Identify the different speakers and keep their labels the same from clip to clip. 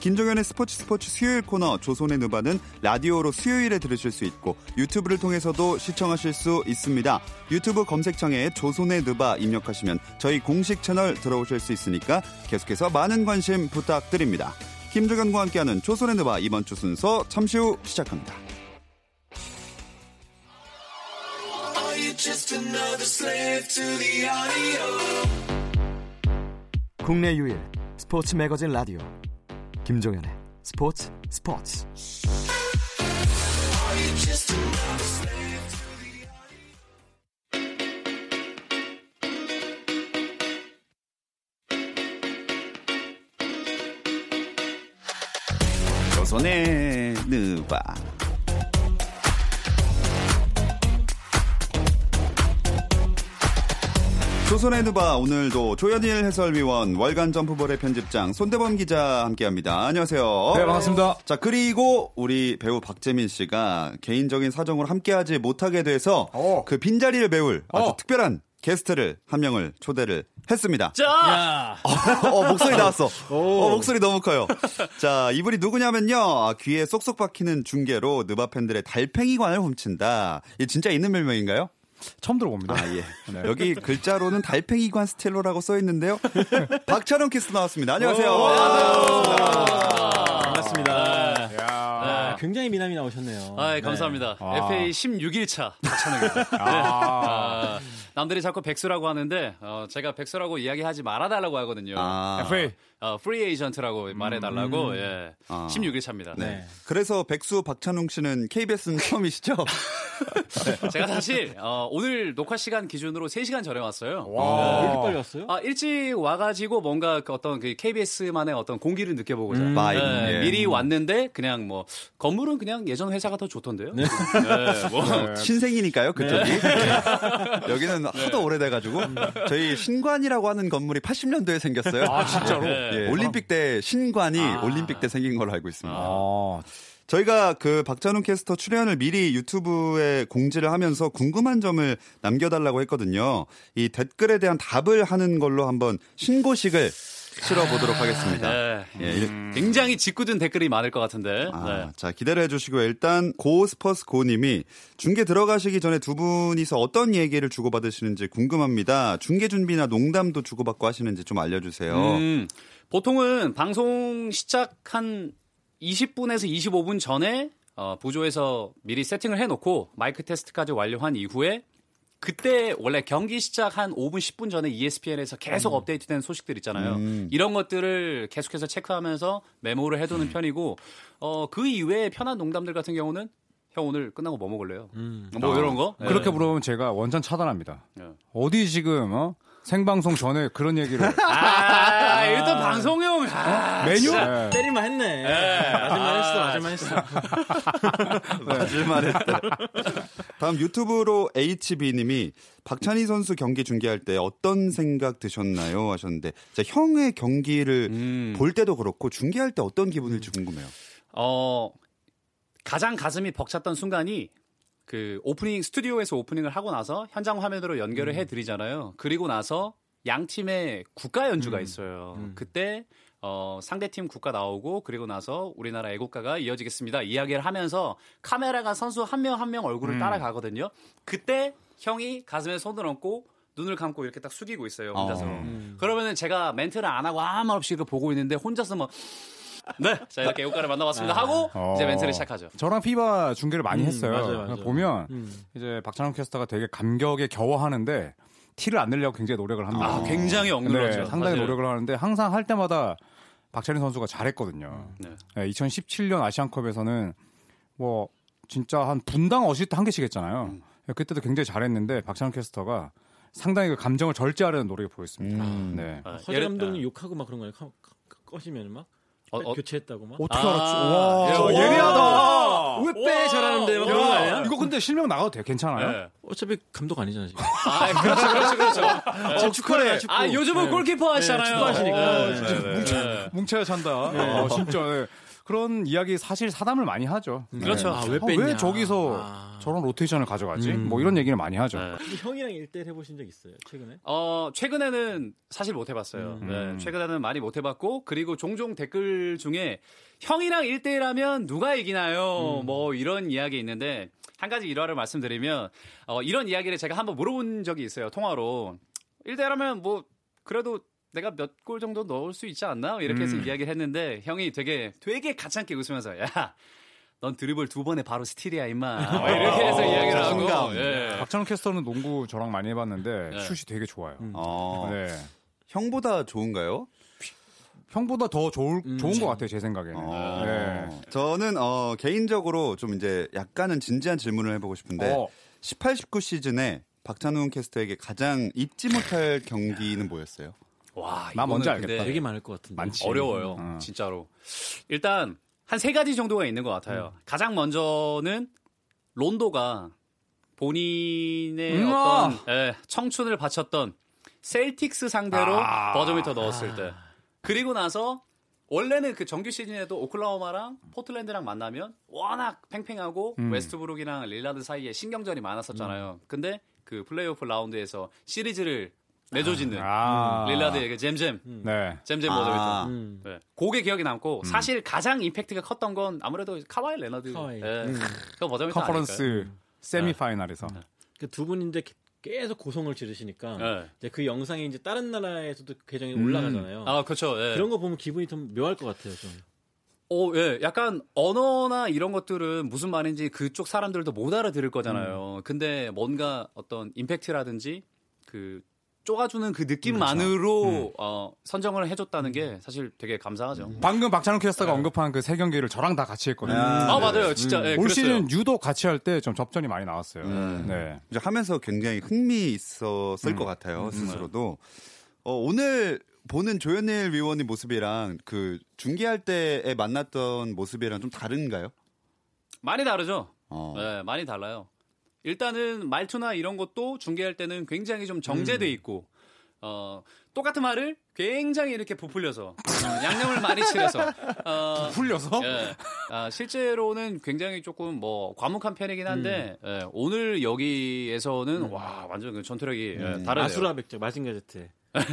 Speaker 1: 김종현의 스포츠 스포츠 수요일 코너 조선의 누바는 라디오로 수요일에 들으실 수 있고 유튜브를 통해서도 시청하실 수 있습니다. 유튜브 검색창에 조선의 누바 입력하시면 저희 공식 채널 들어오실 수 있으니까 계속해서 많은 관심 부탁드립니다. 김종현과 함께하는 조선의 누바 이번 주 순서 잠시 후 시작합니다.
Speaker 2: 국내 유일 스포츠 매거진 라디오 김종현의 스포츠 스포츠.
Speaker 1: 조선의 누바 조선의 누바 오늘도 조현일 해설위원 월간 점프볼의 편집장 손대범 기자 함께합니다. 안녕하세요.
Speaker 3: 네 반갑습니다.
Speaker 1: 자 그리고 우리 배우 박재민 씨가 개인적인 사정으로 함께하지 못하게 돼서
Speaker 3: 어.
Speaker 1: 그 빈자리를 메울 아주
Speaker 3: 어.
Speaker 1: 특별한 게스트를 한 명을 초대를 했습니다.
Speaker 4: 자,
Speaker 1: 어, 목소리 나왔어. 어, 목소리 너무 커요. 자, 이분이 누구냐면요. 아, 귀에 쏙쏙 박히는 중계로 느바 팬들의 달팽이관을 훔친다. 이게 진짜 있는 별명인가요?
Speaker 3: 처음 들어봅니다.
Speaker 1: 아, 예.
Speaker 3: 네.
Speaker 1: 여기 글자로는 달팽이관 스텔로라고 써 있는데요. 박찬원 캐스터 나왔습니다. 안녕하세요.
Speaker 4: 반갑습니다.
Speaker 3: 야.
Speaker 5: 굉장히 미남이 나오셨네요.
Speaker 4: 아, 예, 감사합니다.
Speaker 3: 아.
Speaker 4: FA 16일차 박찬욱입니다. 네.
Speaker 3: 아.
Speaker 4: 아, 남들이 자꾸 백수라고 하는데 어, 제가 백수라고 이야기하지 말아달라고 하거든요.
Speaker 1: 아,
Speaker 3: FA.
Speaker 4: 어, 프리 에이전트라고 말해달라고. 예.
Speaker 1: 음. 아.
Speaker 4: 16일 차입니다.
Speaker 1: 네. 그래서 백수 박찬웅 씨는 KBS는 처음이시죠?
Speaker 4: 제가 사실 어, 오늘 녹화 시간 기준으로 3시간 전에 왔어요.
Speaker 5: 왜 이렇게 빨리 왔어요?
Speaker 4: 아, 일찍 와가지고 뭔가 그 어떤 그 KBS만의 어떤 공기를 느껴보고자.
Speaker 1: 음.
Speaker 4: 네,
Speaker 1: 예.
Speaker 4: 미리 왔는데 그냥 뭐 건물은 그냥 예전 회사가 더 좋던데요. 네. 뭐.
Speaker 1: 신생이니까요, 그쪽이. 여기는 하도 오래돼가지고. 저희 신관이라고 하는 건물이 80년도에 생겼어요.
Speaker 3: 아, 진짜로?
Speaker 4: 네.
Speaker 1: 예, 올림픽 때 신관이 올림픽 때 생긴 걸로 알고 있습니다.
Speaker 3: 아,
Speaker 1: 저희가 그 박찬훈 캐스터 출연을 미리 유튜브에 공지를 하면서 궁금한 점을 남겨달라고 했거든요. 이 댓글에 대한 답을 하는 걸로 한번 신고식을 치러보도록 하겠습니다.
Speaker 4: 네.
Speaker 1: 예, 일-
Speaker 4: 굉장히 짓궂은 댓글이 많을 것 같은데.
Speaker 1: 아,
Speaker 4: 네.
Speaker 1: 자, 기다려 주시고요. 일단 고스퍼스 고님이 중계 들어가시기 전에 두 분이서 어떤 얘기를 주고받으시는지 궁금합니다. 중계 준비나 농담도 주고받고 하시는지 좀 알려주세요.
Speaker 4: 음, 보통은 방송 시작 한 20분에서 25분 전에 어, 부조에서 미리 세팅을 해놓고 마이크 테스트까지 완료한 이후에 그때 원래 경기 시작 한 5분 10분 전에 ESPN에서 계속 업데이트된 소식들 있잖아요.
Speaker 1: 음.
Speaker 4: 이런 것들을 계속해서 체크하면서 메모를 해두는 편이고 어, 그 이외에 편한 농담들 같은 경우는 형 오늘 끝나고 뭐 먹을래요? 뭐 이런 거? 네.
Speaker 3: 그렇게 물어보면 제가 원천 차단합니다.
Speaker 4: 네.
Speaker 3: 어디 지금 어? 생방송 전에 그런 얘기를
Speaker 4: 아, 일단 방송용. 아,
Speaker 3: 메뉴?
Speaker 5: 네. 때릴만 했네. 맞을만 했어, 맞을만 했어.
Speaker 1: 맞을만 했다. 다음 유튜브로 HB님이 박찬희 선수 경기 중계할 때 어떤 생각 드셨나요? 하셨는데 자, 형의 경기를
Speaker 4: 음.
Speaker 1: 볼 때도 그렇고 중계할 때 어떤 기분일지 궁금해요.
Speaker 4: 어, 가장 가슴이 벅찼던 순간이 그 오프닝 스튜디오에서 오프닝을 하고 나서 현장 화면으로 연결을 해 드리잖아요. 그리고 나서 양 팀의 국가 연주가 있어요. 그때 어, 상대팀 국가 나오고 그리고 나서 우리나라 애국가가 이어지겠습니다. 이야기를 하면서 카메라가 선수 한명 한 명 얼굴을 따라가거든요. 그때 형이 가슴에 손을 얹고 눈을 감고 이렇게 딱 숙이고 있어요. 혼자서.
Speaker 1: 어.
Speaker 4: 그러면은 제가 멘트를 안 하고 아무 말 없이 이렇게 보고 있는데 혼자서 뭐 네, 자 이렇게 애국가를 만나봤습니다 하고
Speaker 3: 어.
Speaker 4: 이제 멘트를 시작하죠.
Speaker 3: 저랑 FIBA 중계를 많이
Speaker 5: 음,
Speaker 3: 했어요.
Speaker 5: 맞아요,
Speaker 3: 그러니까
Speaker 5: 맞아요.
Speaker 3: 보면
Speaker 5: 음.
Speaker 3: 이제 박찬웅 캐스터가 되게 감격에 겨워하는데 티를 안 내려고 굉장히 노력을 합니다.
Speaker 4: 아, 굉장히 억눌렀죠.
Speaker 3: 네, 상당히
Speaker 4: 맞아요.
Speaker 3: 노력을 하는데 항상 할 때마다 박찬희 선수가 잘했거든요.
Speaker 4: 네.
Speaker 3: 네, 2017년 아시안컵에서는 뭐 진짜 한 분당 어시스트 한 개씩 했잖아요.
Speaker 4: 음.
Speaker 3: 그때도 굉장히 잘했는데 박찬웅 캐스터가 상당히 그 감정을 절제하려는 노력이 보였습니다.
Speaker 1: 음.
Speaker 3: 네.
Speaker 4: 아,
Speaker 5: 허재 감독님 욕하고 막 그런 거예요. 꺼시면 막
Speaker 4: 어, 어,
Speaker 5: 교체했다고 막.
Speaker 3: 어떻게
Speaker 4: 아,
Speaker 3: 알았지? 와,
Speaker 4: 야,
Speaker 3: 예리하다.
Speaker 5: 왜 빼? 잘하는데 막 그런 거 아니야?
Speaker 3: 이거 근데 실명 나가도 돼 괜찮아요?
Speaker 4: 네.
Speaker 5: 어차피 감독 아니잖아 지금.
Speaker 4: 아, 그렇죠, 그렇죠, 그렇죠.
Speaker 5: 어, 축구래. 축구.
Speaker 4: 아, 요즘은
Speaker 5: 네.
Speaker 4: 골키퍼 하시잖아요.
Speaker 5: 네, 축구 하시니까.
Speaker 4: 어,
Speaker 5: 네,
Speaker 4: 진짜
Speaker 5: 네,
Speaker 4: 뭉쳐.
Speaker 5: 네.
Speaker 3: 뭉쳐야 찬다. 어, 진짜 네. 그런 이야기 사실 사담을 많이 하죠.
Speaker 4: 그렇죠.
Speaker 5: 아, 왜
Speaker 3: 어,
Speaker 5: 뺐냐.
Speaker 3: 왜 저기서
Speaker 5: 아.
Speaker 3: 저런 로테이션을 가져가지?
Speaker 5: 음.
Speaker 3: 뭐 이런 얘기를 많이 하죠.
Speaker 4: 네.
Speaker 5: 형이랑 1대1 해보신 적 있어요 최근에?
Speaker 4: 어, 최근에는 사실 못 해봤어요.
Speaker 5: 음.
Speaker 4: 네, 최근에는 많이 못 해봤고, 그리고 종종 댓글 중에 형이랑 1대1 하면 누가 이기나요? 뭐 이런 이야기 있는데, 한 가지 일화를 말씀드리면, 어, 이런 이야기를 제가 한번 물어본 적이 있어요, 통화로. 1대1 하면 뭐, 그래도 내가 몇 골 정도 넣을 수 있지 않나? 이렇게 해서
Speaker 3: 음.
Speaker 4: 이야기를 했는데, 형이 되게, 되게 가찮게 웃으면서, 야, 넌 드리블 두 번에 바로 스틸이야, 임마. 뭐 이렇게 해서 이야기를 하고. 예.
Speaker 3: 박찬호 캐스터는 농구 저랑 많이 해봤는데
Speaker 4: 네.
Speaker 3: 슛이 되게 좋아요.
Speaker 1: 어,
Speaker 3: 네.
Speaker 1: 형보다 좋은가요?
Speaker 3: 형보다 더 좋을,
Speaker 5: 음,
Speaker 3: 좋은
Speaker 5: 참.
Speaker 3: 것 같아요, 제 생각에는.
Speaker 1: 어.
Speaker 3: 네.
Speaker 1: 저는 어, 개인적으로 좀 이제 약간은 진지한 질문을 해보고 싶은데
Speaker 3: 어,
Speaker 1: 18, 19 시즌에 박찬웅 캐스터에게 가장 잊지 못할 경기는 뭐였어요?
Speaker 4: 와,
Speaker 3: 나 뭔지
Speaker 4: 이거는
Speaker 3: 알겠다.
Speaker 4: 근데
Speaker 5: 되게 많을 것 같은데.
Speaker 3: 많지.
Speaker 4: 어려워요.
Speaker 3: 음.
Speaker 4: 진짜로. 일단 한 세 가지 정도가 있는 것 같아요. 가장 먼저는 론도가 본인의
Speaker 3: 음,
Speaker 4: 어떤 예, 청춘을 바쳤던 셀틱스 상대로
Speaker 3: 아.
Speaker 4: 버저비터 넣었을 때. 그리고 나서 원래는 그 정규 시즌에도 오클라호마랑 포틀랜드랑 만나면 워낙 팽팽하고
Speaker 3: 음.
Speaker 4: 웨스트브룩이랑 릴라드 사이에 신경전이 많았었잖아요. 근데 그 플레이오프 라운드에서 시리즈를 매조짓는
Speaker 3: 아.
Speaker 4: 릴라드의 그 잼잼
Speaker 3: 네.
Speaker 4: 잼잼
Speaker 1: 아.
Speaker 4: 버저비터.
Speaker 5: 음.
Speaker 4: 네. 그게 기억이 남고 사실 가장 임팩트가 컸던 건 아무래도 카와이 레너드.
Speaker 5: 카와이.
Speaker 4: 예.
Speaker 5: 음.
Speaker 4: 그 버저비터
Speaker 3: 컨퍼런스 세미 파이널에서.
Speaker 5: 그 두 분이 이제 계속 고성을 지르시니까?
Speaker 4: 네.
Speaker 5: 이제 그 영상이 이제 다른 나라에서도 계정이
Speaker 3: 음.
Speaker 5: 올라가잖아요.
Speaker 4: 아 그렇죠. 예.
Speaker 5: 그런 거 보면 기분이 좀 묘할 것 같아요. 좀.
Speaker 4: 어, 예. 약간 언어나 이런 것들은 무슨 말인지 그쪽 사람들도 못 알아들을 거잖아요.
Speaker 3: 음.
Speaker 4: 근데 뭔가 어떤 임팩트라든지 그 쪼가주는 그 느낌만으로
Speaker 3: 음.
Speaker 4: 어, 선정을 해줬다는 게 사실 되게 감사하죠.
Speaker 3: 방금 박찬호 캐스터가 언급한 그 세 경기를 저랑 다 같이 했거든요.
Speaker 1: 아,
Speaker 4: 아 맞아요, 진짜. 예,
Speaker 3: 올
Speaker 4: 그랬어요.
Speaker 3: 시즌 유도 같이 할 때 좀 접전이 많이 나왔어요.
Speaker 1: 음.
Speaker 3: 네.
Speaker 1: 이제 하면서 굉장히 흥미 있었을
Speaker 3: 음.
Speaker 1: 것 같아요 스스로도 어, 오늘 보는 조현일 위원의 모습이랑 그 중계할 때에 만났던 모습이랑 좀 다른가요?
Speaker 4: 많이 다르죠.
Speaker 1: 어.
Speaker 4: 네, 많이 달라요. 일단은 말투나 이런 것도 중계할 때는 굉장히 좀 정제돼
Speaker 3: 음.
Speaker 4: 있고 어, 똑같은 말을 굉장히 이렇게 부풀려서 어, 양념을 많이 칠해서 어,
Speaker 3: 풀려서?
Speaker 4: 예. 아, 실제로는 굉장히 조금 뭐 과묵한 편이긴 한데
Speaker 3: 음.
Speaker 4: 예, 오늘 여기에서는 와 완전 그 전투력이 예,
Speaker 1: 음.
Speaker 4: 다르네요.
Speaker 5: 아수라 백작 마징 가 제트.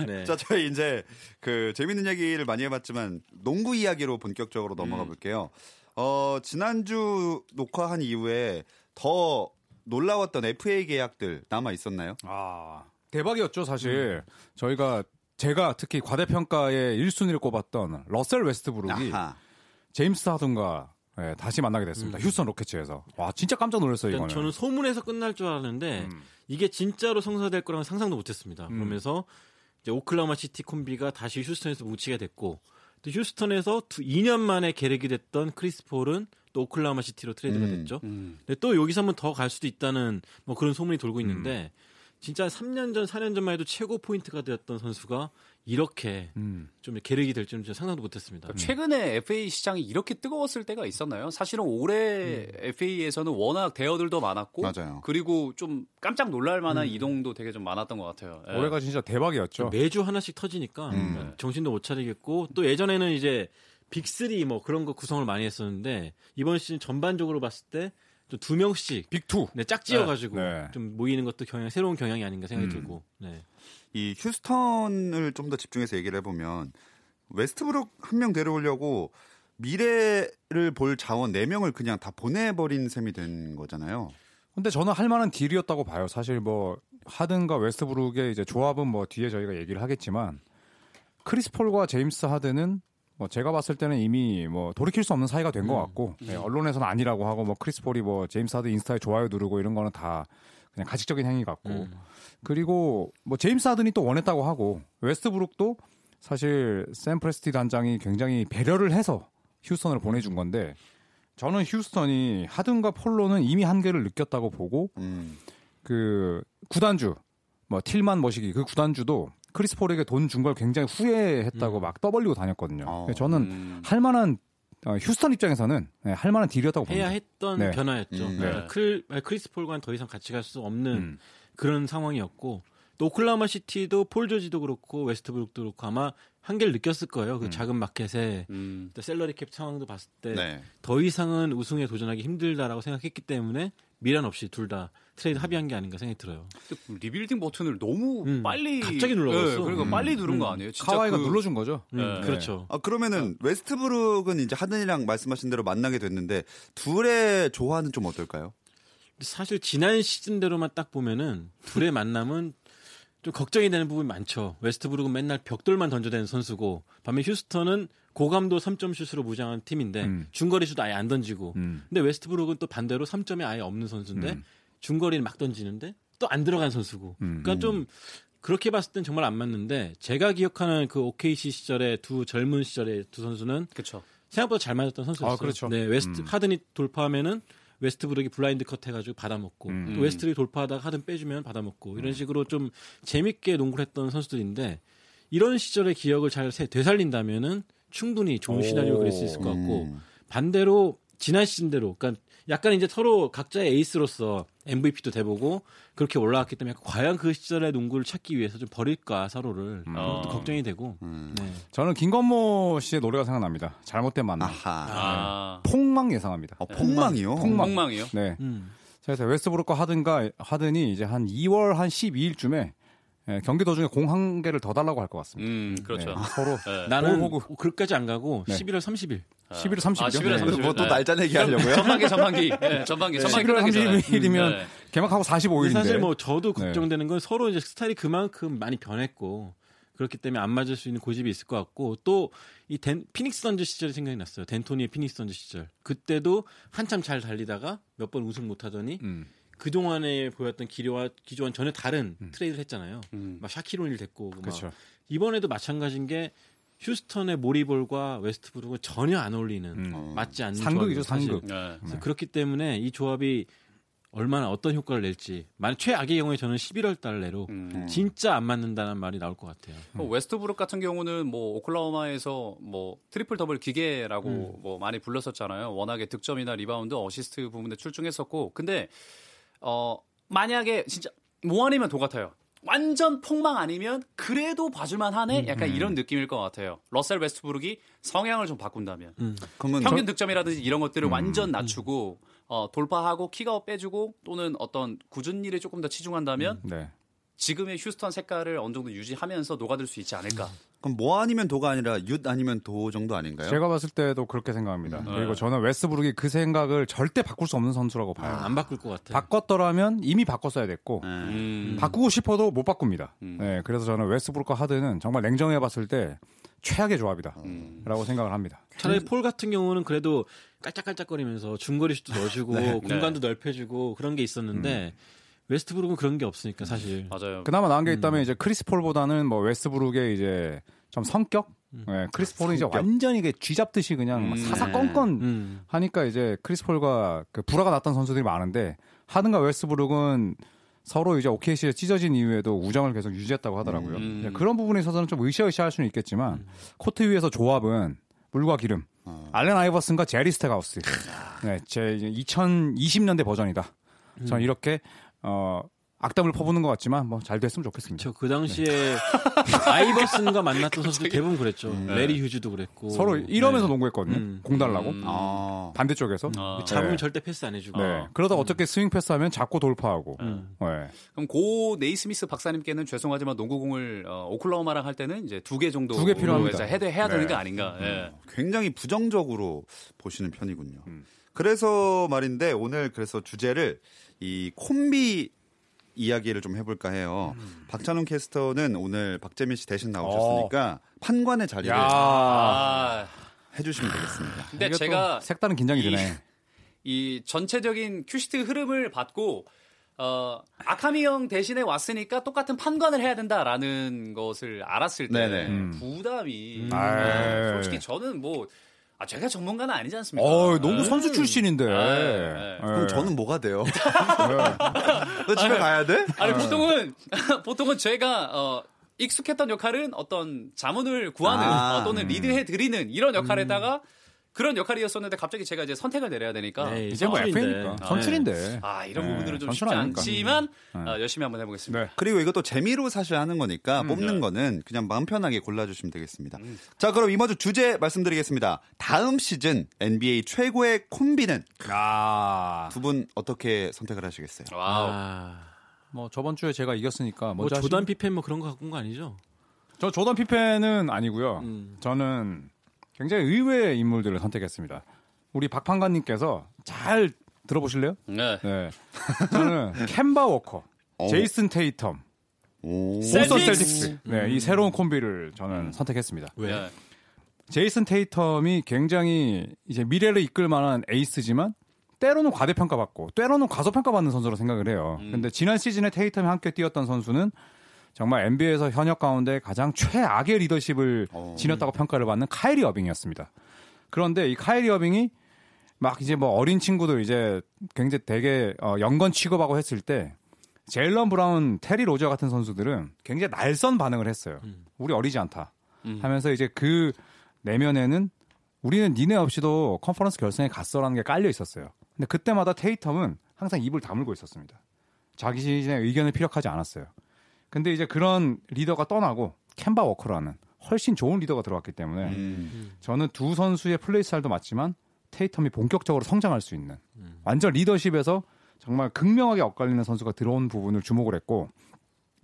Speaker 5: 네.
Speaker 1: 자, 저희 이제 그 재밌는 얘기를 많이 해봤지만 농구 이야기로 본격적으로 넘어가
Speaker 4: 음.
Speaker 1: 볼게요. 어, 지난주 녹화한 이후에 더 놀라웠던 FA 계약들 남아 있었나요?
Speaker 3: 아, 대박이었죠, 사실.
Speaker 4: 음.
Speaker 3: 저희가 제가 특히 과대평가의 1순위를 꼽았던 러셀 웨스트브룩이
Speaker 1: 아하.
Speaker 3: 제임스 하든과 예, 다시 만나게 됐습니다. 휴스턴 로켓츠에서. 와, 진짜 깜짝 놀랐어요, 이거는.
Speaker 5: 저는 소문에서 끝날 줄 알았는데
Speaker 3: 음.
Speaker 5: 이게 진짜로 성사될 거라고 상상도 못 했습니다. 그러면서 이제 오클라호마 시티 콤비가 다시 휴스턴에서 뭉치게 됐고 또 휴스턴에서 두, 2년 만에 계륵이 됐던 크리스 폴은 또 오클라호마 시티로 트레이드가
Speaker 1: 음.
Speaker 5: 됐죠.
Speaker 4: 음.
Speaker 5: 근데 또 여기서 한번 더 갈 수도 있다는 뭐 그런 소문이 돌고 있는데
Speaker 3: 음.
Speaker 5: 진짜 3년 전, 4년 전만 해도 최고 포인트가드였던 선수가 이렇게
Speaker 3: 음.
Speaker 5: 좀 계륵이 될 줄은 진짜 상상도 못했습니다.
Speaker 4: 최근에 FA 시장이 이렇게 뜨거웠을 때가 있었나요? 사실은 올해 FA에서는 워낙 대어들도 많았고
Speaker 1: 맞아요.
Speaker 4: 그리고 좀 깜짝 놀랄 만한 이동도 되게 좀 많았던 것 같아요. 예.
Speaker 3: 올해가 진짜 대박이었죠.
Speaker 5: 매주 하나씩 터지니까
Speaker 1: 음.
Speaker 5: 정신도 못 차리겠고 또 예전에는 이제 빅3 뭐 그런 거 구성을 많이 했었는데 이번 시즌 전반적으로 봤을 때 좀 두 명씩
Speaker 3: 빅2.
Speaker 5: 네, 짝지어 가지고
Speaker 3: 네.
Speaker 5: 좀 모이는 것도 경향 새로운 경향이 아닌가 생각이
Speaker 1: 음.
Speaker 5: 들고 네.
Speaker 1: 이 휴스턴을 좀 더 집중해서 얘기를 해 보면 웨스트브룩 한 명 데려오려고 미래를 볼 자원 4명을 그냥 다 보내버린 셈이 된 거잖아요.
Speaker 3: 근데 저는 할 만한 딜이었다고 봐요. 사실 뭐 하든과 웨스트브룩의 이제 조합은 뭐 뒤에 저희가 얘기를 하겠지만 크리스 폴과 제임스 하든은 뭐 제가 봤을 때는 이미 뭐 돌이킬 수 없는 사이가 된것 같고 예, 언론에서는 아니라고 하고 뭐 크리스 폴이 뭐 제임스 하든 인스타에 좋아요 누르고 이런 거는 다 그냥 가식적인 행위 같고
Speaker 5: 음.
Speaker 3: 그리고 뭐 제임스 하든이 또 원했다고 하고 웨스트브룩도 사실 샘 프레스티 단장이 굉장히 배려를 해서 휴스턴을 보내준 건데 저는 휴스턴이 하든과 폴로는 이미 한계를 느꼈다고 보고
Speaker 1: 음.
Speaker 3: 그 구단주 뭐 틸만 머시기 그 구단주도 크리스 폴에게 돈 준 걸 굉장히 후회했다고 막 떠벌리고 다녔거든요.
Speaker 1: 어.
Speaker 3: 저는
Speaker 4: 음.
Speaker 3: 할 만한 어, 휴스턴 입장에서는 네, 할 만한 deal이었다고 봅니다.
Speaker 5: 해야 했던
Speaker 3: 네.
Speaker 5: 변화였죠.
Speaker 1: 음.
Speaker 5: 그러니까
Speaker 4: 네.
Speaker 5: 클, 크리스 폴과는 더 이상 같이 갈 수 없는
Speaker 3: 음.
Speaker 5: 그런 상황이었고 또 오클라호마 시티도 폴 조지도 그렇고 웨스트브룩도 그렇고 아마 한계를 느꼈을 거예요. 그 작은 마켓에
Speaker 4: 음.
Speaker 5: 또 salary cap 상황도 봤을 때
Speaker 1: 네.
Speaker 5: 더 이상은 우승에 도전하기 힘들다라고 생각했기 때문에 미련 없이 둘 다 트레이드 합의한 게 아닌가 생각이 들어요.
Speaker 4: 근데 리빌딩 버튼을 너무
Speaker 5: 음.
Speaker 4: 빨리
Speaker 5: 갑자기 눌러버렸어.
Speaker 4: 네, 그러니까
Speaker 5: 음.
Speaker 4: 빨리 누른 거
Speaker 5: 음.
Speaker 4: 아니에요? 진짜
Speaker 3: 카와이가
Speaker 4: 그-
Speaker 3: 눌러준 거죠.
Speaker 5: 음,
Speaker 4: 네.
Speaker 5: 그렇죠.
Speaker 1: 아 그러면은 웨스트브룩은 이제 하든이랑 말씀하신 대로 만나게 됐는데 둘의 조화는 좀 어떨까요?
Speaker 5: 사실 지난 시즌대로만 딱 보면은 둘의 만남은 좀 걱정이 되는 부분이 많죠. 웨스트브룩은 맨날 벽돌만 던져대는 선수고 반면 휴스턴은 고감도 3점 슛으로 무장한 팀인데
Speaker 3: 음.
Speaker 5: 중거리 슛 아예 안 던지고
Speaker 3: 음.
Speaker 5: 근데 웨스트브룩은 또 반대로 3점이 아예 없는 선수인데
Speaker 3: 음.
Speaker 5: 중거리는 막 던지는데 또 안 들어간 선수고
Speaker 3: 음.
Speaker 5: 그러니까 좀 그렇게 봤을 땐 정말 안 맞는데 제가 기억하는 그 OKC 시절의 두 젊은 시절의 두 선수는
Speaker 4: 그쵸.
Speaker 5: 생각보다 잘 맞았던 선수였어요.
Speaker 3: 아, 그렇죠.
Speaker 5: 네, 웨스트
Speaker 3: 음.
Speaker 5: 하든이 돌파하면은 웨스트브룩이 blind cut 해가지고 받아먹고
Speaker 3: 음.
Speaker 5: 또 웨스트브룩이 돌파하다가 하든 빼주면 받아먹고 이런 식으로 좀 재밌게 농구를 했던 선수들인데 이런 시절의 기억을 잘 세- 되살린다면은 충분히 좋은 시나리오 그릴 수 있을 것 같고
Speaker 1: 음.
Speaker 5: 반대로 지난 시즌대로 그러니까 약간 이제 서로 각자의 에이스로서 MVP도 돼보고 그렇게 올라왔기 때문에 과연 그 시절의 농구를 찾기 위해서 좀 버릴까 서로를
Speaker 3: 음.
Speaker 5: 걱정이 되고
Speaker 1: 음.
Speaker 5: 네.
Speaker 3: 저는 김건모 씨의 노래가 생각납니다. 잘못된 만남.
Speaker 1: 아하.
Speaker 4: 아,
Speaker 3: 폭망 예상합니다.
Speaker 1: 어, 폭망이요.
Speaker 3: 폭망.
Speaker 4: 폭망이요?
Speaker 3: 네.
Speaker 5: 음.
Speaker 3: 그래서 웨스트브룩과 하든가 하든이 이제 한 2월 한 12일쯤에 예, 경기 도중에 공 한 개를 더 달라고 할 것 같습니다.
Speaker 4: 음, 그렇죠.
Speaker 3: 네, 서로
Speaker 4: 네.
Speaker 5: 나는
Speaker 3: 호구.
Speaker 5: 그까지 안 가고
Speaker 3: 네.
Speaker 5: 11월 30일
Speaker 3: 11월 30일.
Speaker 4: 아, 11월 30일.
Speaker 1: 뭐또
Speaker 4: 네.
Speaker 1: 날짜 내기 하려고요?
Speaker 4: 전반기 전반기 네, 전반기 전반기
Speaker 3: 11월
Speaker 4: 끝나기 전에.
Speaker 3: 30일이면
Speaker 4: 네.
Speaker 3: 개막하고 45일인데.
Speaker 5: 사실 뭐 저도
Speaker 3: 네.
Speaker 5: 걱정되는 건 서로 이제 스타일이 그만큼 많이 변했고 그렇기 때문에 안 맞을 수 있는 고집이 있을 것 같고 또 이 피닉스 선즈 시절이 생각이 났어요. 댄토니의 피닉스 선즈 시절. 그때도 한참 잘 달리다가 몇 번 우승 못 하더니
Speaker 3: 음.
Speaker 5: 그 동안에 보였던 기류와 기조와는 전혀 다른 트레이드를 했잖아요.
Speaker 4: 음.
Speaker 5: 막 샤킬 오닐 됐고 막
Speaker 3: 그렇죠.
Speaker 5: 이번에도 마찬가지인 게 휴스턴의 모리볼과 웨스트브룩은 전혀 안 어울리는
Speaker 3: 음.
Speaker 5: 맞지 않는
Speaker 3: 상극이죠. 상극.
Speaker 4: 네.
Speaker 5: 그래서 그렇기 때문에 이 조합이 얼마나 어떤 효과를 낼지 만약 최악의 경우에 저는 11월 달 내로
Speaker 4: 음.
Speaker 5: 진짜 안 맞는다는 말이 나올 것 같아요.
Speaker 4: 뭐 웨스트브룩 같은 경우는 뭐 오클라호마에서 뭐 트리플 더블 기계라고
Speaker 5: 음.
Speaker 4: 뭐 많이 불렀었잖아요. 워낙에 득점이나 리바운드, 어시스트 부분에 출중했었고, 근데 어 만약에 진짜 뭐 아니면 도 같아요. 완전 폭망 아니면 그래도 봐줄만 하네?
Speaker 5: 음.
Speaker 4: 약간 이런 느낌일 것 같아요. 러셀 웨스트브룩이 성향을 좀 바꾼다면.
Speaker 1: 그러면
Speaker 4: 평균 득점이라든지 이런
Speaker 3: 음.
Speaker 4: 것들을 완전 낮추고 어, 돌파하고 kick out 빼주고 또는 어떤 궂은일에 조금 더 치중한다면
Speaker 3: 네.
Speaker 4: 지금의 휴스턴 색깔을 어느 정도 유지하면서 녹아들 수 있지 않을까.
Speaker 1: 그럼 뭐 아니면 도가 아니라 윷 아니면 도 정도 아닌가요?
Speaker 3: 제가 봤을 때도 그렇게 생각합니다.
Speaker 4: 네.
Speaker 3: 그리고 저는 웨스트브룩이 그 생각을 절대 바꿀 수 없는 선수라고 봐요.
Speaker 5: 안 바꿀 것 같아요.
Speaker 3: 바꿨더라면 이미 바꿨어야 됐고
Speaker 1: 네.
Speaker 4: 음.
Speaker 3: 바꾸고 싶어도 못 바꿉니다.
Speaker 4: 음.
Speaker 3: 네, 그래서 저는 웨스트브룩과 하든은 정말 냉정하게 봤을 때 최악의 조합이다라고
Speaker 4: 음.
Speaker 3: 생각을 합니다.
Speaker 5: 차라리 폴 같은 경우는 그래도 깔짝깔짝거리면서 중거리 슛도 넣어주고 공간도 넓혀주고 그런 게 있었는데 웨스트브룩은 그런 게 없으니까 사실
Speaker 4: 맞아요.
Speaker 3: 그나마 나은 게
Speaker 5: 음.
Speaker 3: 있다면 이제 크리스 폴보다는 뭐 웨스트브룩의 이제 좀 성격. 네, 크리스 폴은 이제 완전히 이게 쥐 잡듯이 그냥 막
Speaker 4: 음.
Speaker 3: 사사건건
Speaker 5: 음.
Speaker 3: 하니까 이제 크리스 폴과 그 불화가 났던 선수들이 많은데 하든과 웨스트브룩은 서로 이제 OKC에 찢어진 이후에도 우정을 계속 유지했다고 하더라고요.
Speaker 4: 음.
Speaker 3: 이제 그런 부분에 있어서는 좀 으쌰으쌰할 수는 있겠지만 코트 위에서 조합은 물과 기름. 알렌 아이버슨과 제리 스택하우스. 네, 제 이제 2020년대 버전이다. 저는 이렇게 어 악담을 퍼붓는 것 같지만 뭐 잘 됐으면 좋겠습니다.
Speaker 5: 저그 당시에 아이버슨과 만났던 선수들 대부분 그랬죠. 래리 휴즈도 그랬고
Speaker 3: 서로 이러면서 농구했거든요.
Speaker 5: 음.
Speaker 3: 공 달라고
Speaker 4: 음.
Speaker 1: 아.
Speaker 3: 반대쪽에서.
Speaker 4: 아.
Speaker 5: 잡으면
Speaker 3: 네.
Speaker 5: 절대 패스 안 해주고.
Speaker 3: 네. 그러다 어떻게 swing pass하면 잡고 돌파하고.
Speaker 5: 음.
Speaker 3: 네.
Speaker 4: 그럼 고 네이스미스 박사님께는 죄송하지만 농구공을 어, 오클라호마랑 할 때는 이제 두 개 정도
Speaker 3: 두개 필요합니다.
Speaker 4: 해야, 되는
Speaker 3: 네.
Speaker 4: 게 아닌가. 예.
Speaker 1: 굉장히 부정적으로 보시는 편이군요.
Speaker 3: 음.
Speaker 1: 그래서 말인데 오늘 그래서 주제를 이 콤비 이야기를 좀 해볼까 해요.
Speaker 3: 음.
Speaker 1: 박찬훈 캐스터는 오늘 박재민 씨 대신 나오셨으니까 판관의 자리를
Speaker 3: 어. 야.
Speaker 4: 아,
Speaker 1: 해주시면 되겠습니다.
Speaker 4: 근데 제가
Speaker 3: 색다른 긴장이
Speaker 4: 이-
Speaker 3: 드네.
Speaker 4: 이 전체적인 큐시트 흐름을 받고 어, 아카미 형 대신에 왔으니까 똑같은 판관을 해야 된다라는 것을 알았을 때
Speaker 1: 네네.
Speaker 3: 음.
Speaker 4: 부담이
Speaker 3: 아이.
Speaker 4: 솔직히 저는 뭐 아, 제가 전문가는 아니지 않습니까?
Speaker 3: 어, 농구
Speaker 4: 네.
Speaker 3: 선수 출신인데.
Speaker 4: 네.
Speaker 3: 네.
Speaker 1: 그럼 저는 뭐가 돼요? 너 집에 가야 돼?
Speaker 4: 아니 보통은 보통은 제가 어 익숙했던 역할은 어떤 자문을 구하는
Speaker 1: 아.
Speaker 4: 어, 또는 리드해 드리는 이런 역할에다가 그런 역할이었었는데 갑자기 제가 이제 선택을 내려야 되니까
Speaker 5: 네,
Speaker 3: 이제 뭐. FA니까
Speaker 5: 네.
Speaker 3: 선출인데.
Speaker 4: 아 이런
Speaker 3: 네,
Speaker 4: 부분들은 좀 쉽지
Speaker 3: 아닙니까?
Speaker 4: 않지만
Speaker 3: 네.
Speaker 4: 어, 열심히 한번 해보겠습니다.
Speaker 3: 네.
Speaker 1: 그리고 이것도 재미로 사실 하는 거니까
Speaker 3: 음.
Speaker 1: 뽑는 거는 그냥 마음 편하게 골라주시면 되겠습니다. 자, 그럼 이번 주 주제 말씀드리겠습니다. 다음 시즌 NBA 최고의 콤비는
Speaker 3: 아,
Speaker 1: 두분 어떻게 선택을 하시겠어요?
Speaker 4: wow.
Speaker 5: 아,
Speaker 3: 뭐 저번 주에 제가 이겼으니까
Speaker 5: 뭐 조단
Speaker 3: 하시-
Speaker 5: 피펜 뭐 그런 거 갖고 온 거 아니죠?
Speaker 3: 저 조던 피펜은 아니고요.
Speaker 5: 음.
Speaker 3: 저는 굉장히 의외의 인물들을 선택했습니다. 우리 박판관님께서 잘 들어보실래요?
Speaker 4: 네.
Speaker 3: 네. 저는 켐바 워커,
Speaker 1: 어.
Speaker 3: 제이슨 테이텀,
Speaker 1: 오.
Speaker 4: 셀-
Speaker 3: 보스턴
Speaker 4: 셀틱스.
Speaker 3: 셀틱스. 네, 이 새로운 콤비를 저는 선택했습니다.
Speaker 5: 왜?
Speaker 4: 네.
Speaker 3: 제이슨 테이텀이 굉장히 이제 미래를 이끌 만한 에이스지만 때로는 과대평가받고 때로는 과소평가받는 선수로 생각을 해요. 근데 지난 시즌에 테이텀이 함께 뛰었던 선수는 정말 NBA에서 현역 가운데 가장 최악의 리더십을
Speaker 1: 어.
Speaker 3: 지녔다고 평가를 받는 카이리 어빙이었습니다. 그런데 이 카이리 어빙이 막 이제 뭐 어린 친구들 이제 굉장히 되게 어, young gun 취급하고 했을 때 제일런 브라운, 테리 로지어 같은 선수들은 굉장히 날선 반응을 했어요. 우리 어리지 않다.
Speaker 4: 음.
Speaker 3: 하면서 이제 그 내면에는 우리는 니네 없이도 컨퍼런스 결승에 갔어라는 게 깔려 있었어요. 근데 그때마다 테이텀은 항상 입을 다물고 있었습니다. 자기 자신의 의견을 피력하지 않았어요. 근데 이제 그런 리더가 떠나고 켐바 워커라는 훨씬 좋은 리더가 들어왔기 때문에
Speaker 1: 음.
Speaker 3: 저는 두 선수의 플레이 스타일도 맞지만 테이텀이 본격적으로 성장할 수 있는
Speaker 5: 음.
Speaker 3: 완전 리더십에서 정말 극명하게 엇갈리는 선수가 들어온 부분을 주목을 했고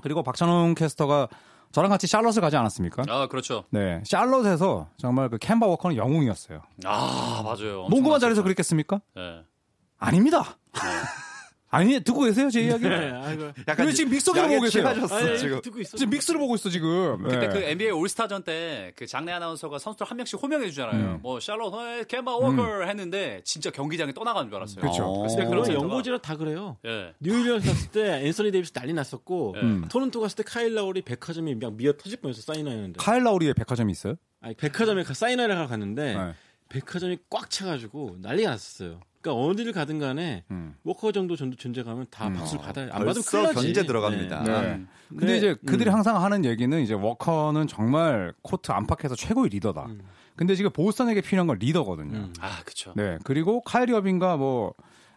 Speaker 3: 그리고 박찬홍 캐스터가 저랑 같이 샬럿을 가지 않았습니까?
Speaker 4: 아 그렇죠.
Speaker 3: 네, 샬럿에서 정말 그 켐바 워커는 영웅이었어요.
Speaker 4: 아 맞아요.
Speaker 3: 농구만 잘해서. 그랬겠습니까?
Speaker 4: 네.
Speaker 3: 아닙니다. 아니 듣고 계세요 제 이야기?
Speaker 5: 네, 아이고.
Speaker 3: 왜 지금 믹서기를 보고 계세요?
Speaker 1: 취하셨어,
Speaker 5: 아니,
Speaker 1: 지금.
Speaker 5: 듣고 있어.
Speaker 3: 지금 믹스를 보고 있어 지금.
Speaker 4: 그때
Speaker 3: 네.
Speaker 4: 그 NBA 올스타 전 때 그 장내 아나운서가 선수들 한 명씩 호명해 주잖아요.
Speaker 3: 음.
Speaker 4: 뭐 샬럿, 어, 켐바 워커 했는데 진짜 경기장이 떠나가는 줄 알았어요.
Speaker 3: 그렇죠.
Speaker 1: 어.
Speaker 4: 근데
Speaker 5: 그런 연고지라 다 그래요.
Speaker 4: 예.
Speaker 5: 뉴올리언스 갔을 때 앤서니 데이비스 난리 났었고
Speaker 3: 음.
Speaker 5: 토론토 갔을 때 카일 라우리 백화점이 그냥 미어 터질 뻔했어 사인회하는데.
Speaker 3: 카일 라우리의 백화점이 있어요?
Speaker 5: 아니 백화점에 가- 사인회를 하러 갔는데
Speaker 3: 네.
Speaker 5: 백화점이 꽉 차가지고 난리가 났었어요. 그러니까 어디를 가든 간에
Speaker 3: 음.
Speaker 5: 워커 정도 존- 존재감은 다
Speaker 3: 음.
Speaker 5: 박수를 받아요. 안 받으면
Speaker 1: 벌써
Speaker 5: 큰일.
Speaker 1: 견제 들어갑니다.
Speaker 5: 네.
Speaker 3: 네.
Speaker 4: 음.
Speaker 3: 근데
Speaker 5: 네.
Speaker 3: 이제 그들이
Speaker 5: 음.
Speaker 3: 항상 하는 얘기는 이제 워커는 정말 코트 안팎에서 최고의 리더다.
Speaker 5: 음.
Speaker 3: 근데 지금 보스턴에게 필요한 건 리더거든요.
Speaker 5: 음.
Speaker 4: 아 그렇죠.
Speaker 3: 네. 그리고 카이리 어빙과 뭐,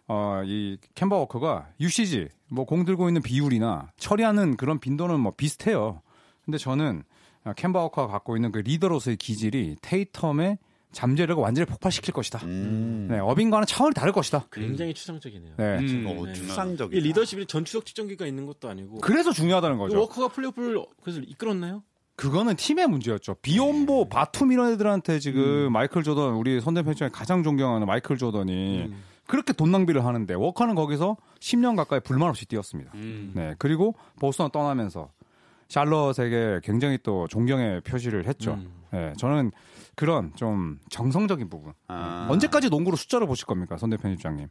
Speaker 3: 어, 이 캠바 워커가 UCG, 뭐 공 들고 있는 비율이나 처리하는 그런 빈도는 뭐 비슷해요. 근데 저는 어, 캠바 워커가 갖고 있는 그 리더로서의 기질이 테이텀의 잠재력을 완전히 폭발시킬 것이다.
Speaker 1: 음.
Speaker 3: 네. 어빙과는 차원이 다를 것이다.
Speaker 5: 굉장히 추상적이네요.
Speaker 3: 네.
Speaker 4: 음.
Speaker 1: 어,
Speaker 5: 네.
Speaker 1: 추상적인.
Speaker 5: 이 리더십이 전추적 측정기가 있는 것도 아니고
Speaker 3: 그래서 중요하다는 거죠.
Speaker 5: 워커가 플레이오프를 그래서 이끌었나요?
Speaker 3: 그거는 팀의 문제였죠. 비욘보, 바툼 이런 애들한테 지금
Speaker 5: 음.
Speaker 3: 마이클 조던, 우리 선대편 중에 가장 존경하는 마이클 조던이
Speaker 5: 음.
Speaker 3: 그렇게 돈 낭비를 하는데 워커는 거기서 10년 가까이 불만 없이 뛰었습니다.
Speaker 4: 음.
Speaker 3: 네. 그리고 보스턴 떠나면서 샬럿에게 굉장히 또 존경의 표시를 했죠.
Speaker 5: 음.
Speaker 3: 네. 저는 그런 좀 정성적인 부분.
Speaker 1: 아.
Speaker 3: 언제까지 농구로 숫자를 보실 겁니까? 선대편 입장님.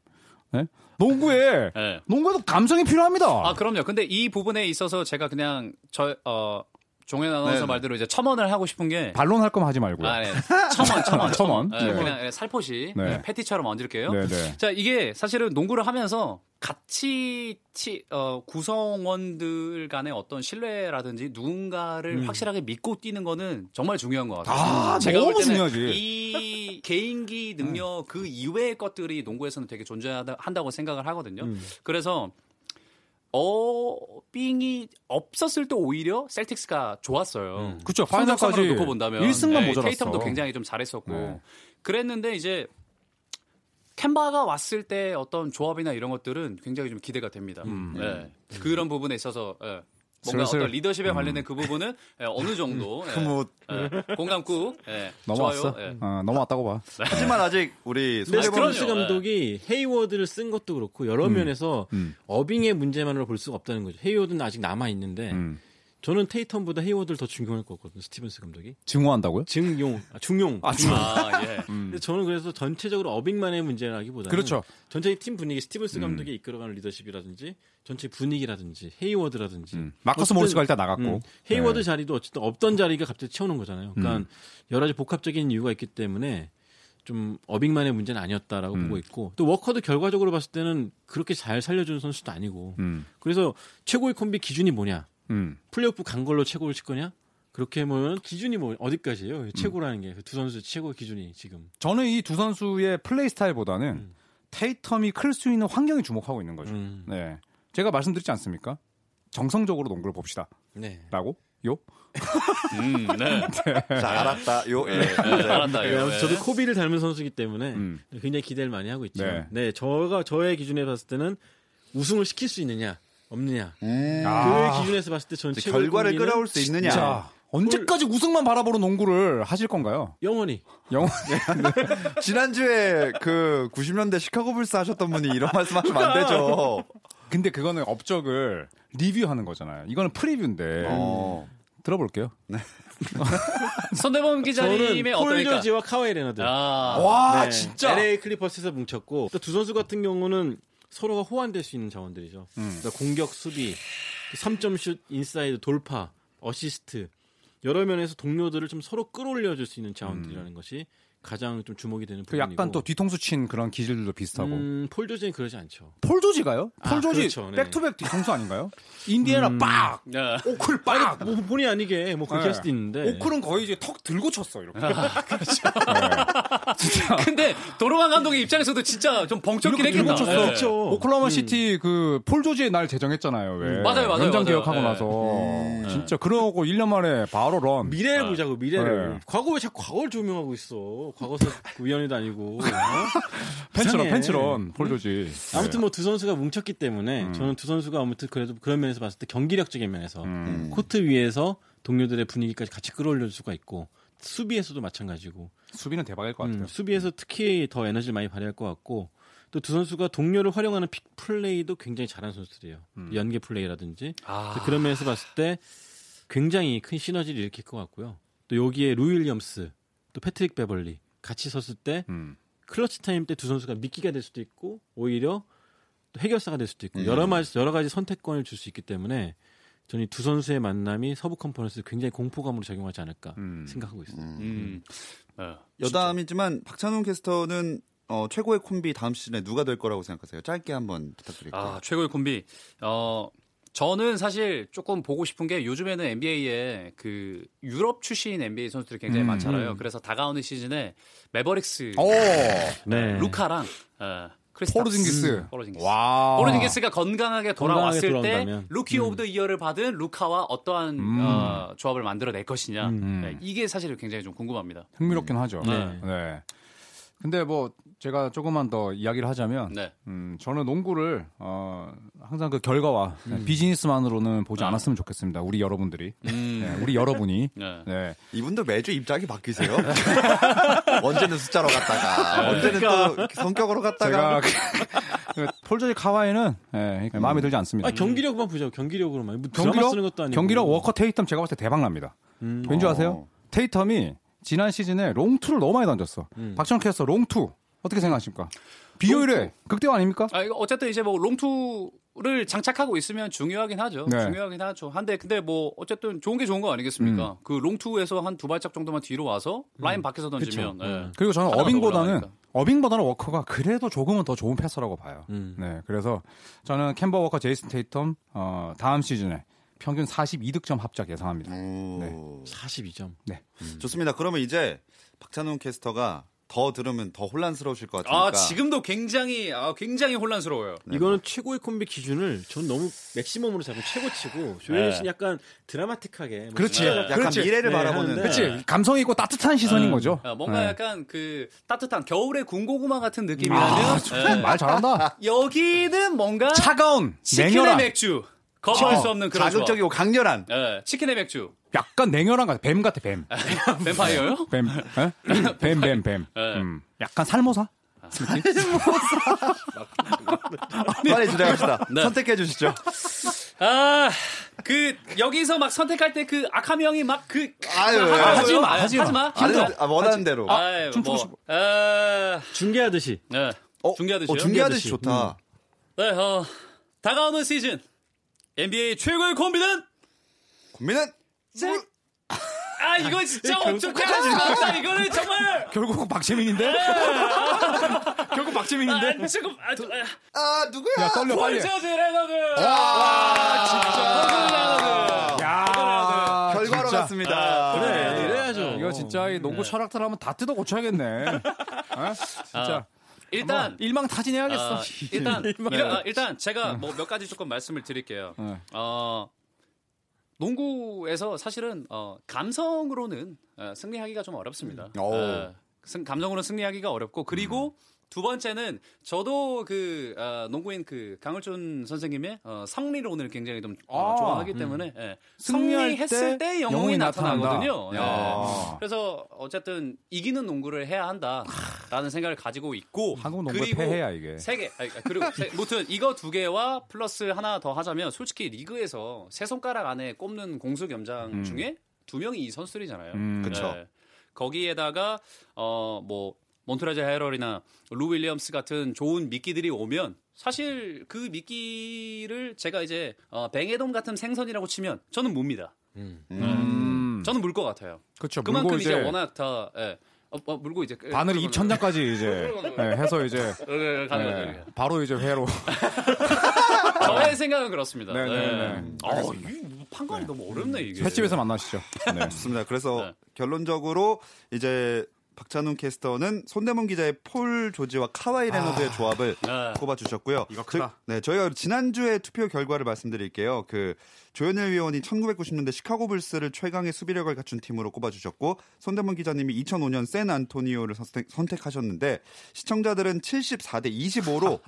Speaker 3: 네? 농구에
Speaker 4: 네.
Speaker 3: 농구에도 감성이 필요합니다.
Speaker 4: 아 그럼요. 근데 이 부분에 있어서 제가 그냥 저 어 종현 아나운서
Speaker 1: 네.
Speaker 4: 말대로 이제 첨언을 하고 싶은 게
Speaker 3: 반론 할 거면 하지 말고요.
Speaker 4: 아, 네. 첨언, 첨언,
Speaker 3: 첨언.
Speaker 4: 네,
Speaker 3: 네.
Speaker 4: 그냥 네, 살포시
Speaker 3: 네.
Speaker 4: 네, 패티처럼 얹을게요.
Speaker 3: 네, 네.
Speaker 4: 자, 이게 사실은 농구를 하면서 같이 치, 어, 구성원들 간의 어떤 신뢰라든지 누군가를 확실하게 믿고 뛰는 거는 정말 중요한 것 같아요.
Speaker 3: 음. 아,
Speaker 4: 제가
Speaker 3: 너무 중요하지.
Speaker 4: 이 개인기 능력 그 이외의 것들이 농구에서는 되게 존재한다고 생각을 하거든요.
Speaker 5: 음.
Speaker 4: 그래서 어빙이 없었을 때 오히려 셀틱스가 좋았어요.
Speaker 5: 음.
Speaker 3: 그쵸.
Speaker 4: 성적상으로
Speaker 3: 파이널까지
Speaker 4: 놓고 본다면
Speaker 3: 1승만
Speaker 4: 네,
Speaker 3: 모자랐어.
Speaker 4: 테이텀도 굉장히 좀 잘했었고
Speaker 3: 네.
Speaker 4: 그랬는데 이제 캔바가 왔을 때 어떤 조합이나 이런 것들은 굉장히 좀 기대가 됩니다.
Speaker 3: 음.
Speaker 4: 네. 그런 부분에 있어서 예. 뭔가
Speaker 3: 슬슬-
Speaker 4: 어떤 리더십에
Speaker 3: 음.
Speaker 4: 관련된 그 부분은 예, 어느 정도 예,
Speaker 1: 뭐
Speaker 4: 예, 공감구 예,
Speaker 3: 넘어왔어.
Speaker 4: 좋아요. 예.
Speaker 3: 어, 넘어왔다고 봐.
Speaker 1: 하지만 아직 우리
Speaker 4: 그럼요.
Speaker 5: 감독이 헤이워드를 쓴 것도 그렇고 여러 면에서
Speaker 3: 음.
Speaker 5: 어빙의 문제만으로 볼 수가 없다는 거죠. 헤이워드는 아직 남아 있는데
Speaker 3: 음.
Speaker 5: 저는 테이텀보다 헤이워드를 더 중용할 것 같거든요. 스티븐스 감독이
Speaker 3: 증오한다고요?
Speaker 5: 증용, 아, 중용.
Speaker 3: 아,
Speaker 5: 중용.
Speaker 4: 아, 예.
Speaker 5: 근데 저는 그래서 전체적으로 어빙만의 문제라기보다는
Speaker 3: 그렇죠.
Speaker 5: 전체 팀 분위기 스티븐스 감독이 이끌어가는 리더십이라든지 전체 분위기라든지 헤이워드라든지
Speaker 3: 음. 마커스 모리스가 일단 나갔고.
Speaker 5: 음, 헤이워드
Speaker 3: 네.
Speaker 5: 자리도 어쨌든 없던 자리가 갑자기 채우는 거잖아요. 그러니까
Speaker 3: 음.
Speaker 5: 여러 가지 복합적인 이유가 있기 때문에 좀 어빙만의 문제는 아니었다라고
Speaker 3: 음.
Speaker 5: 보고 있고 또 워커도 결과적으로 봤을 때는 그렇게 잘 살려주는 선수도 아니고
Speaker 3: 음.
Speaker 5: 그래서 최고의 콤비 기준이 뭐냐
Speaker 3: 음.
Speaker 5: 플레이오프 간 걸로 최고를 칠 거냐 그렇게 보면 기준이 뭐 어디까지예요? 최고라는 게 두 선수 최고 기준이 지금.
Speaker 3: 저는 이 두 선수의 플레이 스타일보다는
Speaker 5: 음.
Speaker 3: 테이텀이 클 수 있는 환경에 주목하고 있는 거죠.
Speaker 5: 음.
Speaker 3: 네. 제가 말씀드리지 않습니까? 정성적으로 농구를 봅시다.
Speaker 5: 네.
Speaker 3: 라고? 요?
Speaker 4: 음, 네.
Speaker 1: 자, 알았다. 요. 예.
Speaker 4: 네, 알았다.
Speaker 5: 네,
Speaker 4: 이거.
Speaker 5: 아무튼 저도 코비를 닮은 선수이기 때문에
Speaker 3: 음.
Speaker 5: 굉장히 기대를 많이 하고 있죠.
Speaker 3: 네.
Speaker 5: 네. 저가 저의 기준에 봤을 때는 우승을 시킬 수 있느냐 없느냐
Speaker 1: 음.
Speaker 3: 아.
Speaker 5: 그 기준에서 봤을 때 최고의
Speaker 1: 결과를 끌어올 수 있느냐.
Speaker 3: 자, 언제까지 우승만 바라보는 농구를 하실 건가요?
Speaker 5: 영원히
Speaker 3: 영원.
Speaker 1: 지난주에 그 90년대 시카고 불스 하셨던 분이 이런 말씀 하시면 안 되죠.
Speaker 3: 근데 그거는 업적을 리뷰하는 거잖아요. 이거는 preview인데
Speaker 1: 어.
Speaker 3: 들어볼게요.
Speaker 4: 손대범 기자님의
Speaker 5: 폴? 조지와 카와이 레너드.
Speaker 4: 아,
Speaker 3: 와,
Speaker 5: 네,
Speaker 3: 진짜.
Speaker 5: LA 클리퍼스에서 뭉쳤고 또 두 선수 같은 경우는 서로가 호환될 수 있는 자원들이죠.
Speaker 3: 음.
Speaker 5: 그러니까 공격, 수비, 3점 슛, 인사이드, 돌파, 어시스트 여러 면에서 동료들을 좀 서로 끌어올려 줄 수 있는 자원들이라는 것이 가장 좀 주목이 되는
Speaker 3: 그
Speaker 5: 부분이고.
Speaker 3: 약간 또 뒤통수 친 그런 기질들도 비슷하고.
Speaker 5: 음, 폴 조지는 그러지 않죠.
Speaker 3: 폴 조지가요? 폴
Speaker 5: 아,
Speaker 3: 조지
Speaker 5: 그렇죠, 네.
Speaker 3: back-to-back 뒤통수 아닌가요? 인디애나 빡!
Speaker 4: 네.
Speaker 3: 오클 빡!
Speaker 5: 뭐 본의 아니게 뭐 그렇게
Speaker 3: 네.
Speaker 5: 할 수도 있는데.
Speaker 3: 오클은 거의 이제 턱 들고 쳤어 이렇게.
Speaker 4: 근데 도노반 감독의 입장에서도 진짜 좀
Speaker 3: 들고
Speaker 4: 했겠다.
Speaker 3: 쳤어.
Speaker 4: 네.
Speaker 5: 그렇죠.
Speaker 3: 오클라호마 시티 그 폴 조지의 날 제정했잖아요. 왜?
Speaker 4: 음, 맞아요, 맞아요,
Speaker 3: 연장. 계약하고
Speaker 4: 네.
Speaker 3: 나서 진짜 그러고 1년 만에 바로 run.
Speaker 5: 미래를
Speaker 4: 아.
Speaker 5: 보자고 미래를.
Speaker 3: 네.
Speaker 5: 과거 왜 자꾸 과거를 조명하고 있어? 과거사 위원회도 아니고. 어?
Speaker 3: 펜츠런. 펜츠런 폴 조지.
Speaker 5: 아무튼 뭐 두 선수가 뭉쳤기 때문에
Speaker 3: 음.
Speaker 5: 저는 두 선수가 아무튼 그래도 그런 면에서 봤을 때 경기력적인 면에서
Speaker 3: 음.
Speaker 5: 코트 위에서 동료들의 분위기까지 같이 끌어올릴 수가 있고 수비에서도 마찬가지고
Speaker 3: 수비는 대박일 것 같아요.
Speaker 5: 음, 수비에서 특히 더 에너지를 많이 발휘할 것 같고 또 두 선수가 동료를 활용하는 pick 플레이도 굉장히 잘하는 선수들이에요.
Speaker 3: 음.
Speaker 5: 연계 플레이라든지
Speaker 4: 아,
Speaker 5: 그런 면에서 봤을 때 굉장히 큰 시너지를 일으킬 것 같고요. 또 여기에 루이 윌리엄스, 또 패트릭 베벌리 같이 섰을 때
Speaker 3: 음.
Speaker 5: clutch time 때 두 선수가 미끼가 될 수도 있고 오히려 또 해결사가 될 수도 있고
Speaker 1: 음.
Speaker 5: 여러 가지 여러 가지 선택권을 줄 수 있기 때문에 저는 이 두 선수의 만남이 서부 컨퍼런스 굉장히 공포감으로 작용하지 않을까
Speaker 3: 음.
Speaker 5: 생각하고 있습니다.
Speaker 4: 음. 네.
Speaker 1: 여담이지만 박찬훈 캐스터는 어, 최고의 콤비 다음 시즌에 누가 될 거라고 생각하세요? 짧게 한번 부탁드릴게요.
Speaker 4: 아, 최고의 콤비. 어, 저는 사실 조금 보고 싶은 게 요즘에는 NBA에 그 유럽 출신 NBA 선수들이 굉장히
Speaker 3: 음,
Speaker 4: 많잖아요.
Speaker 5: 음.
Speaker 4: 그래서 다가오는 시즌에 매버릭스
Speaker 3: 오.
Speaker 5: 네.
Speaker 4: 루카랑 어.
Speaker 3: 포르징기스.
Speaker 4: 포르징기스.
Speaker 3: 와.
Speaker 4: 포르징기스가 건강하게 돌아왔을 때
Speaker 5: 돌아온다면.
Speaker 4: 루키
Speaker 5: 음.
Speaker 4: of the year를 받은 루카와 어떠한
Speaker 3: 음.
Speaker 4: 어, 조합을 만들어낼 것이냐.
Speaker 5: 음.
Speaker 4: 네, 이게 사실 굉장히 좀 궁금합니다.
Speaker 3: 흥미롭긴 하죠.
Speaker 5: 네.
Speaker 3: 네. 근데 뭐 제가 조금만 더 이야기를 하자면
Speaker 4: 네.
Speaker 3: 음, 저는 농구를 어, 항상 그 결과와 비즈니스만으로는 보지
Speaker 4: 아.
Speaker 3: 않았으면 좋겠습니다. 우리 여러분들이,
Speaker 4: 음.
Speaker 3: 네, 우리 여러분이.
Speaker 4: 네.
Speaker 3: 네.
Speaker 1: 이분도 매주 입장이 바뀌세요? 언제는 숫자로 갔다가 언제는 또 성격으로 갔다가
Speaker 3: 그 폴저지 카와이는 예, 마음에 들지 않습니다.
Speaker 5: 아, 경기력만 보죠. 경기력으로만. 뭐
Speaker 3: 경기력,
Speaker 5: 쓰는 것도 아니고.
Speaker 3: 경기력 워커 테이텀 제가 봤을 때 대박 납니다.
Speaker 5: 음.
Speaker 3: 왠지
Speaker 1: 어.
Speaker 3: 아세요? 테이텀이 지난 시즌에 long two를 너무 많이 던졌어.
Speaker 5: 음.
Speaker 3: 박정현 캐스터 long two 어떻게 생각하십니까? 비효율의 극대화 아닙니까?
Speaker 4: 아, 이거 어쨌든 이제 뭐 long two를 장착하고 있으면 중요하긴 하죠.
Speaker 3: 네.
Speaker 4: 중요하긴 하죠. 한데 근데 뭐 어쨌든 좋은 게 좋은 거 아니겠습니까?
Speaker 3: 음.
Speaker 4: 그 long two에서 한 두 발짝 정도만 뒤로 와서 라인 밖에서 던지면.
Speaker 5: 음.
Speaker 3: 그리고 저는 어빙보다는. 어빙보다는 워커가 그래도 조금은 더 좋은 passer라고 봐요.
Speaker 5: 음.
Speaker 3: 네, 그래서 저는 켐바 워커, 제이슨 테이텀 어, 다음 시즌에 평균 42득점 합작 예상합니다.
Speaker 1: 오.
Speaker 5: 42점.
Speaker 1: 좋습니다. 그러면 이제 박찬훈 캐스터가 더 들으면 더 혼란스러우실 것 같으니까
Speaker 4: 아 지금도 굉장히 아, 굉장히 혼란스러워요.
Speaker 5: 이거는 최고의 콤비 기준을 전 너무 맥시멈으로 잡은 최고치고 조현일 씨는 약간 드라마틱하게 뭐
Speaker 3: 그렇지.
Speaker 5: 숫자가
Speaker 1: 약간
Speaker 3: 그렇지.
Speaker 1: 미래를
Speaker 5: 네,
Speaker 1: 바라보는
Speaker 5: 하는데.
Speaker 3: 그렇지. 감성 있고 따뜻한 시선인 거죠.
Speaker 4: 아, 뭔가
Speaker 3: 네.
Speaker 4: 약간 그 따뜻한 겨울의 군고구마 같은 느낌이라면
Speaker 3: 아,
Speaker 4: 예.
Speaker 3: 말 잘한다.
Speaker 4: 여기는 뭔가
Speaker 3: 차가운,
Speaker 4: 치킨의
Speaker 3: 냉혈한,
Speaker 4: 맥주 거부할 수 없는 그런
Speaker 1: 자극적이고 강렬한
Speaker 4: 조합. 예, 치킨의 맥주
Speaker 3: 약간 냉혈한 같아. 뱀 같아, 뱀.
Speaker 4: 뱀파이어요?
Speaker 3: 뱀, 에? 뱀, 뱀, 뱀.
Speaker 4: 네.
Speaker 3: 음, 약간 살모사?
Speaker 1: 빨리 진행합시다.
Speaker 4: 네.
Speaker 1: 선택해 주시죠.
Speaker 4: 아, 그 여기서 막 선택할 때 그 아카미 형이 막그
Speaker 1: 아유, 왜?
Speaker 3: 하지 마,
Speaker 4: 아,
Speaker 3: 하지 마.
Speaker 4: 하지 마.
Speaker 1: 아니, 아, 원하는 대로.
Speaker 4: 아,
Speaker 3: 춤추고
Speaker 4: 뭐,
Speaker 3: 싶어.
Speaker 4: 에,
Speaker 5: 중계하듯이
Speaker 4: 네.
Speaker 1: 어?
Speaker 4: 중계하듯이요?
Speaker 1: 어, 중계하듯이 좋다.
Speaker 4: 네, 어, 다가오는 시즌 NBA 최고의 콤비는
Speaker 1: 고민은
Speaker 4: 아 이거 진짜 엄청 까다롭다 이거는 정말
Speaker 3: 결국 박재민인데? 결국 박재민인데?
Speaker 4: 아, 지금 아, 저- 아,
Speaker 1: 아 누구야?
Speaker 3: 야, 떨려, 빨리.
Speaker 4: 폴저드 레너드
Speaker 3: 와,
Speaker 4: 진짜
Speaker 3: 야,
Speaker 1: 결과로
Speaker 3: 진짜.
Speaker 1: 반갑습니다.
Speaker 5: 그래,
Speaker 1: 네.
Speaker 5: 이래야죠.
Speaker 3: 이거 진짜 이 농구 철학들 하면 다 뜯어 고쳐야겠네. 어? 진짜.
Speaker 4: 아, 일단
Speaker 3: 일망타진해야겠어.
Speaker 4: 아, 일단 아, 일단 제가 뭐 몇 가지 조금 말씀을 드릴게요.
Speaker 3: 네.
Speaker 4: 어, 농구에서 사실은 어, 감성으로는 어, 승리하기가 좀 어렵습니다.
Speaker 1: 오.
Speaker 4: 어, 승- 감성으로 승리하기가 어렵고 그리고 두 번째는 저도 그 어, 농구인 그 강을준 선생님의 어, 성리론을 굉장히 좀 어,
Speaker 3: 아,
Speaker 4: 좋아하기 때문에 예, 승리했을
Speaker 3: 때
Speaker 4: 때 영웅이,
Speaker 3: 영웅이
Speaker 4: 나타나거든요. 예.
Speaker 3: 야.
Speaker 4: 그래서 어쨌든 이기는 농구를 해야 한다라는 생각을 가지고 있고
Speaker 3: 한국
Speaker 4: 그리고
Speaker 3: 폐해야 이게.
Speaker 4: 세 개. 아니, 그리고 세, 무튼 이거 두 개와 플러스 하나 더 하자면 솔직히 리그에서 세 손가락 안에 꼽는 공수 겸장 중에 두 명이 이 선수들이잖아요.
Speaker 3: 음.
Speaker 1: 그쵸.
Speaker 4: 네. 거기에다가 어뭐 몬트레즈 해럴이나 루 윌리엄스 같은 좋은 미끼들이 오면 사실 그 미끼를 제가 이제 어, 뱅에돔 같은 생선이라고 치면 저는 뭡니다.
Speaker 3: 음.
Speaker 4: 저는 물 것 같아요.
Speaker 3: 그렇죠.
Speaker 4: 그만큼 이제,
Speaker 3: 이제
Speaker 4: 워낙 다 예. 어, 어, 물고 이제
Speaker 3: 바늘 입천장까지 이제 예, 해서 이제
Speaker 4: 네, 가는
Speaker 3: 예,
Speaker 4: 거죠.
Speaker 3: 바로 이제 회로.
Speaker 4: 저의 생각은 그렇습니다.
Speaker 3: 네, 네, 네.
Speaker 4: 어, 이 판단이 너무 어렵네 이게.
Speaker 3: 횟집에서 만나시죠. 네.
Speaker 1: 좋습니다. 그래서
Speaker 4: 네.
Speaker 1: 결론적으로 이제 박찬훈 캐스터는 손대문 기자의 폴 조지와 카와이 레너드의 조합을
Speaker 4: 네.
Speaker 1: 꼽아주셨고요.
Speaker 3: 이거 크다.
Speaker 1: 저- 네, 저희가 지난주에 투표 결과를 말씀드릴게요. 그 조현일 위원이 1990년대 시카고 불스를 최강의 수비력을 갖춘 팀으로 꼽아주셨고 손대문 기자님이 2005년 샌 안토니오를 선택, 하셨는데 시청자들은 74대 25로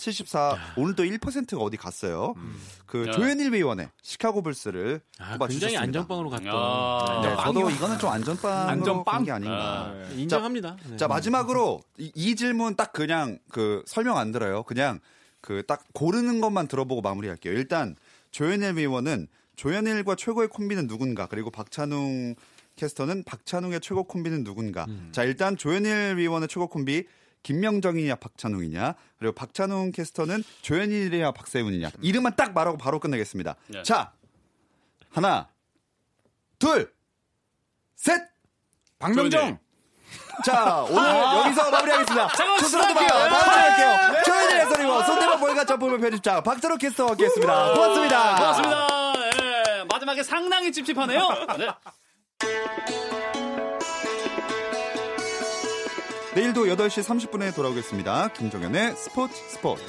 Speaker 1: 74 오늘 또 1%가 어디 갔어요. 그
Speaker 4: 야.
Speaker 1: 조현일 위원의 시카고 불스를
Speaker 5: 아,
Speaker 1: 꼽아주셨습니다.
Speaker 5: 굉장히 안전빵으로 갔던.
Speaker 4: 아.
Speaker 1: 네, 저도 이거는 좀 안전빵으로
Speaker 3: 안전빵?
Speaker 1: 간게 아닌가.
Speaker 4: 아.
Speaker 5: 네, 인정합니다. 네.
Speaker 1: 자 마지막으로 이, 이 질문 딱 그냥 그 설명 안 들어요. 그냥 그 딱 고르는 것만 들어보고 마무리할게요. 일단 조현일 위원은 조현일과 최고의 콤비는 누군가 그리고 박찬웅 캐스터는 박찬웅의 최고 콤비는 누군가. 자 일단 조현일 위원의 최고 콤비 김명정이냐 박찬웅이냐 그리고 박찬웅 캐스터는 조현일이냐 박세훈이냐 이름만 딱 말하고 바로 끝내겠습니다.
Speaker 4: 네.
Speaker 1: 자 하나 둘 셋.
Speaker 3: 박명정.
Speaker 1: 자, 오늘 여기서 마무리하겠습니다.
Speaker 4: 잠깐만,
Speaker 1: 초스로드바
Speaker 4: 시작할게요.
Speaker 1: 다음 주에 할게요. 조현일 해설이고 손대범 볼과 점프맨 편집장 박철호 캐스터와 함께 했습니다. 고맙습니다.
Speaker 4: 고맙습니다. 예, 마지막에 상당히 찝찝하네요. 네.
Speaker 1: 내일도 8시 30분에 돌아오겠습니다. 김종현의 스포츠 스포츠.